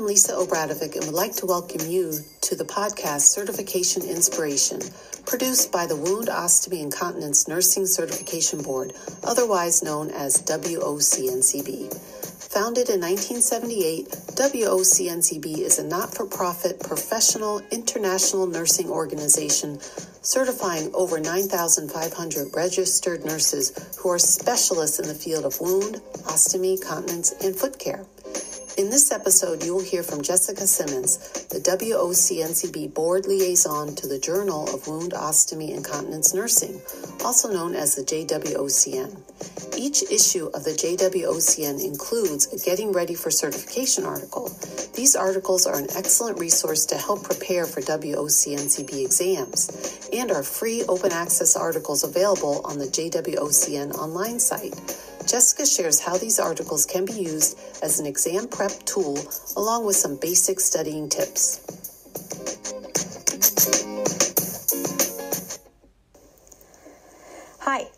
I'm Lisa Obradovic and would like to welcome you to the podcast Certification Inspiration, produced by the Wound, Ostomy, and Continence Nursing Certification Board, otherwise known as WOCNCB. Founded in 1978, WOCNCB is a not for profit professional international nursing organization certifying over 9,500 registered nurses who are specialists in the field of wound, ostomy, continence, and foot care. In this episode, you will hear from Jessica Simmons, the WOCNCB Board Liaison to the Journal of Wound, Ostomy, and Continence Nursing, also known as the JWOCN. Each issue of the JWOCN includes a Getting Ready for Certification article. These articles are an excellent resource to help prepare for WOCNCB exams and are free open access articles available on the JWOCN online site. Jessica shares how these articles can be used as an exam prep tool along with some basic studying tips. Hi,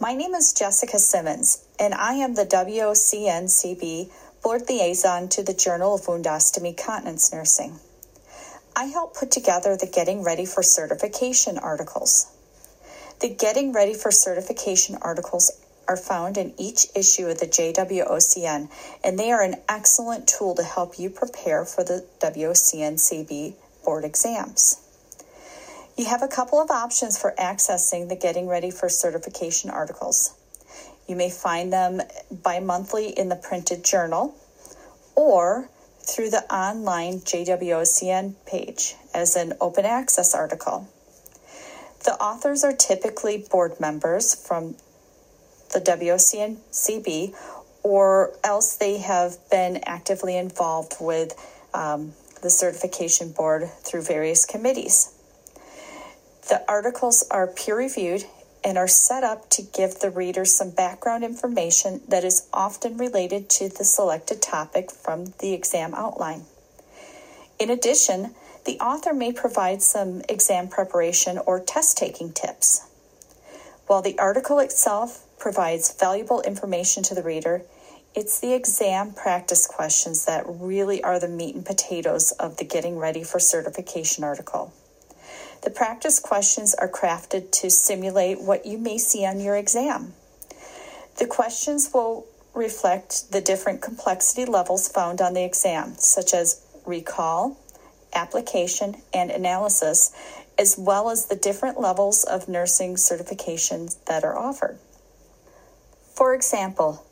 my name is Jessica Simmons, and I am the WOCNCB Board Liaison to the Journal of Wound Ostomy Continence Nursing. I help put together the Getting Ready for Certification articles. The Getting Ready for Certification articles are found in each issue of the JWOCN, and they are an excellent tool to help you prepare for the WOCNCB board exams. You have a couple of options for accessing the Getting Ready for Certification articles. You may find them bi monthly in the printed journal or through the online JWOCN page as an open access article. The authors are typically board members from the WOCNCB, or else they have been actively involved with um, the certification board through various committees. The articles are peer reviewed and are set up to give the reader some background information that is often related to the selected topic from the exam outline. In addition, the author may provide some exam preparation or test taking tips. While the article itself provides valuable information to the reader, it's the exam practice questions that really are the meat and potatoes of the Getting Ready for Certification article. The practice questions are crafted to simulate what you may see on your exam. The questions will reflect the different complexity levels found on the exam, such as recall, application, and analysis, as well as the different levels of nursing certifications that are offered. For example,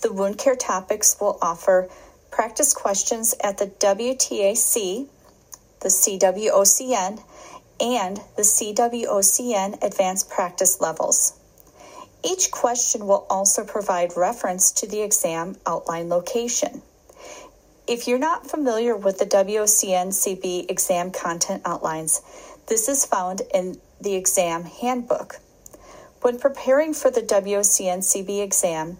the wound care topics will offer practice questions at the WTAC, the CWOCN, and the CWOCN advanced practice levels. Each question will also provide reference to the exam outline location. If you're not familiar with the WOCN-CB exam content outlines, this is found in the exam handbook. When preparing for the WOCNCB exam,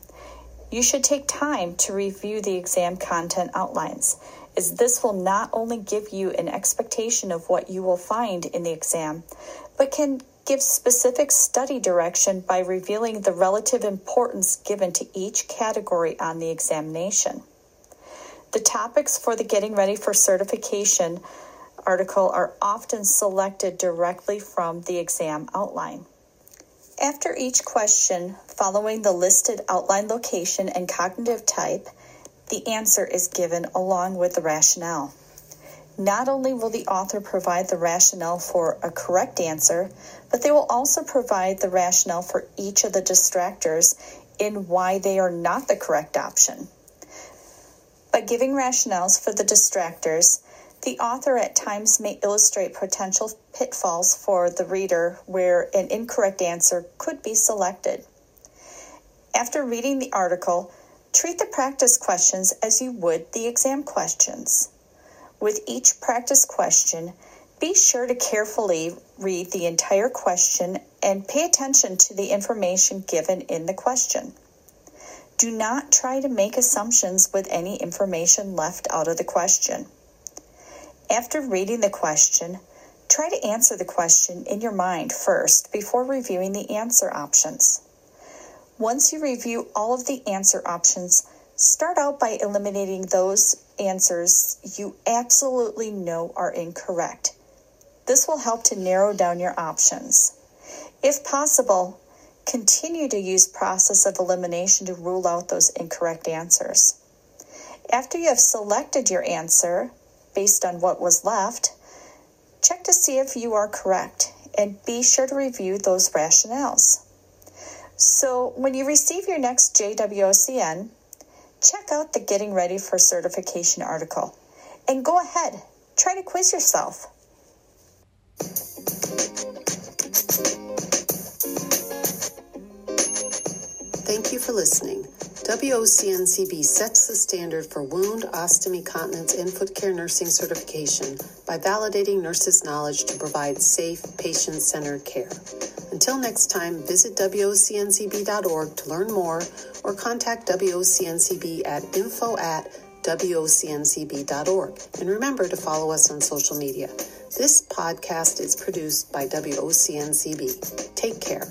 you should take time to review the exam content outlines, as this will not only give you an expectation of what you will find in the exam, but can give specific study direction by revealing the relative importance given to each category on the examination. The topics for the Getting Ready for Certification article are often selected directly from the exam outline. After each question, following the listed outline location and cognitive type, the answer is given along with the rationale. Not only will the author provide the rationale for a correct answer, but they will also provide the rationale for each of the distractors in why they are not the correct option. By giving rationales for the distractors, the author at times may illustrate potential pitfalls for the reader where an incorrect answer could be selected. After reading the article, treat the practice questions as you would the exam questions. With each practice question, be sure to carefully read the entire question and pay attention to the information given in the question. Do not try to make assumptions with any information left out of the question. After reading the question, try to answer the question in your mind first before reviewing the answer options. Once you review all of the answer options, start out by eliminating those answers you absolutely know are incorrect. This will help to narrow down your options. If possible, continue to use process of elimination to rule out those incorrect answers. After you have selected your answer based on what was left, check to see if you are correct and be sure to review those rationales. So, when you receive your next JWOCN, check out the Getting Ready for Certification article and go ahead, try to quiz yourself. Thank you for listening. WOCNCB sets the standard for wound, ostomy, continence, and foot care nursing certification by validating nurses' knowledge to provide safe, patient centered care. Until next time, visit WOCNCB.org to learn more or contact WOCNCB at info at WOCNCB.org. And remember to follow us on social media. This podcast is produced by WOCNCB. Take care.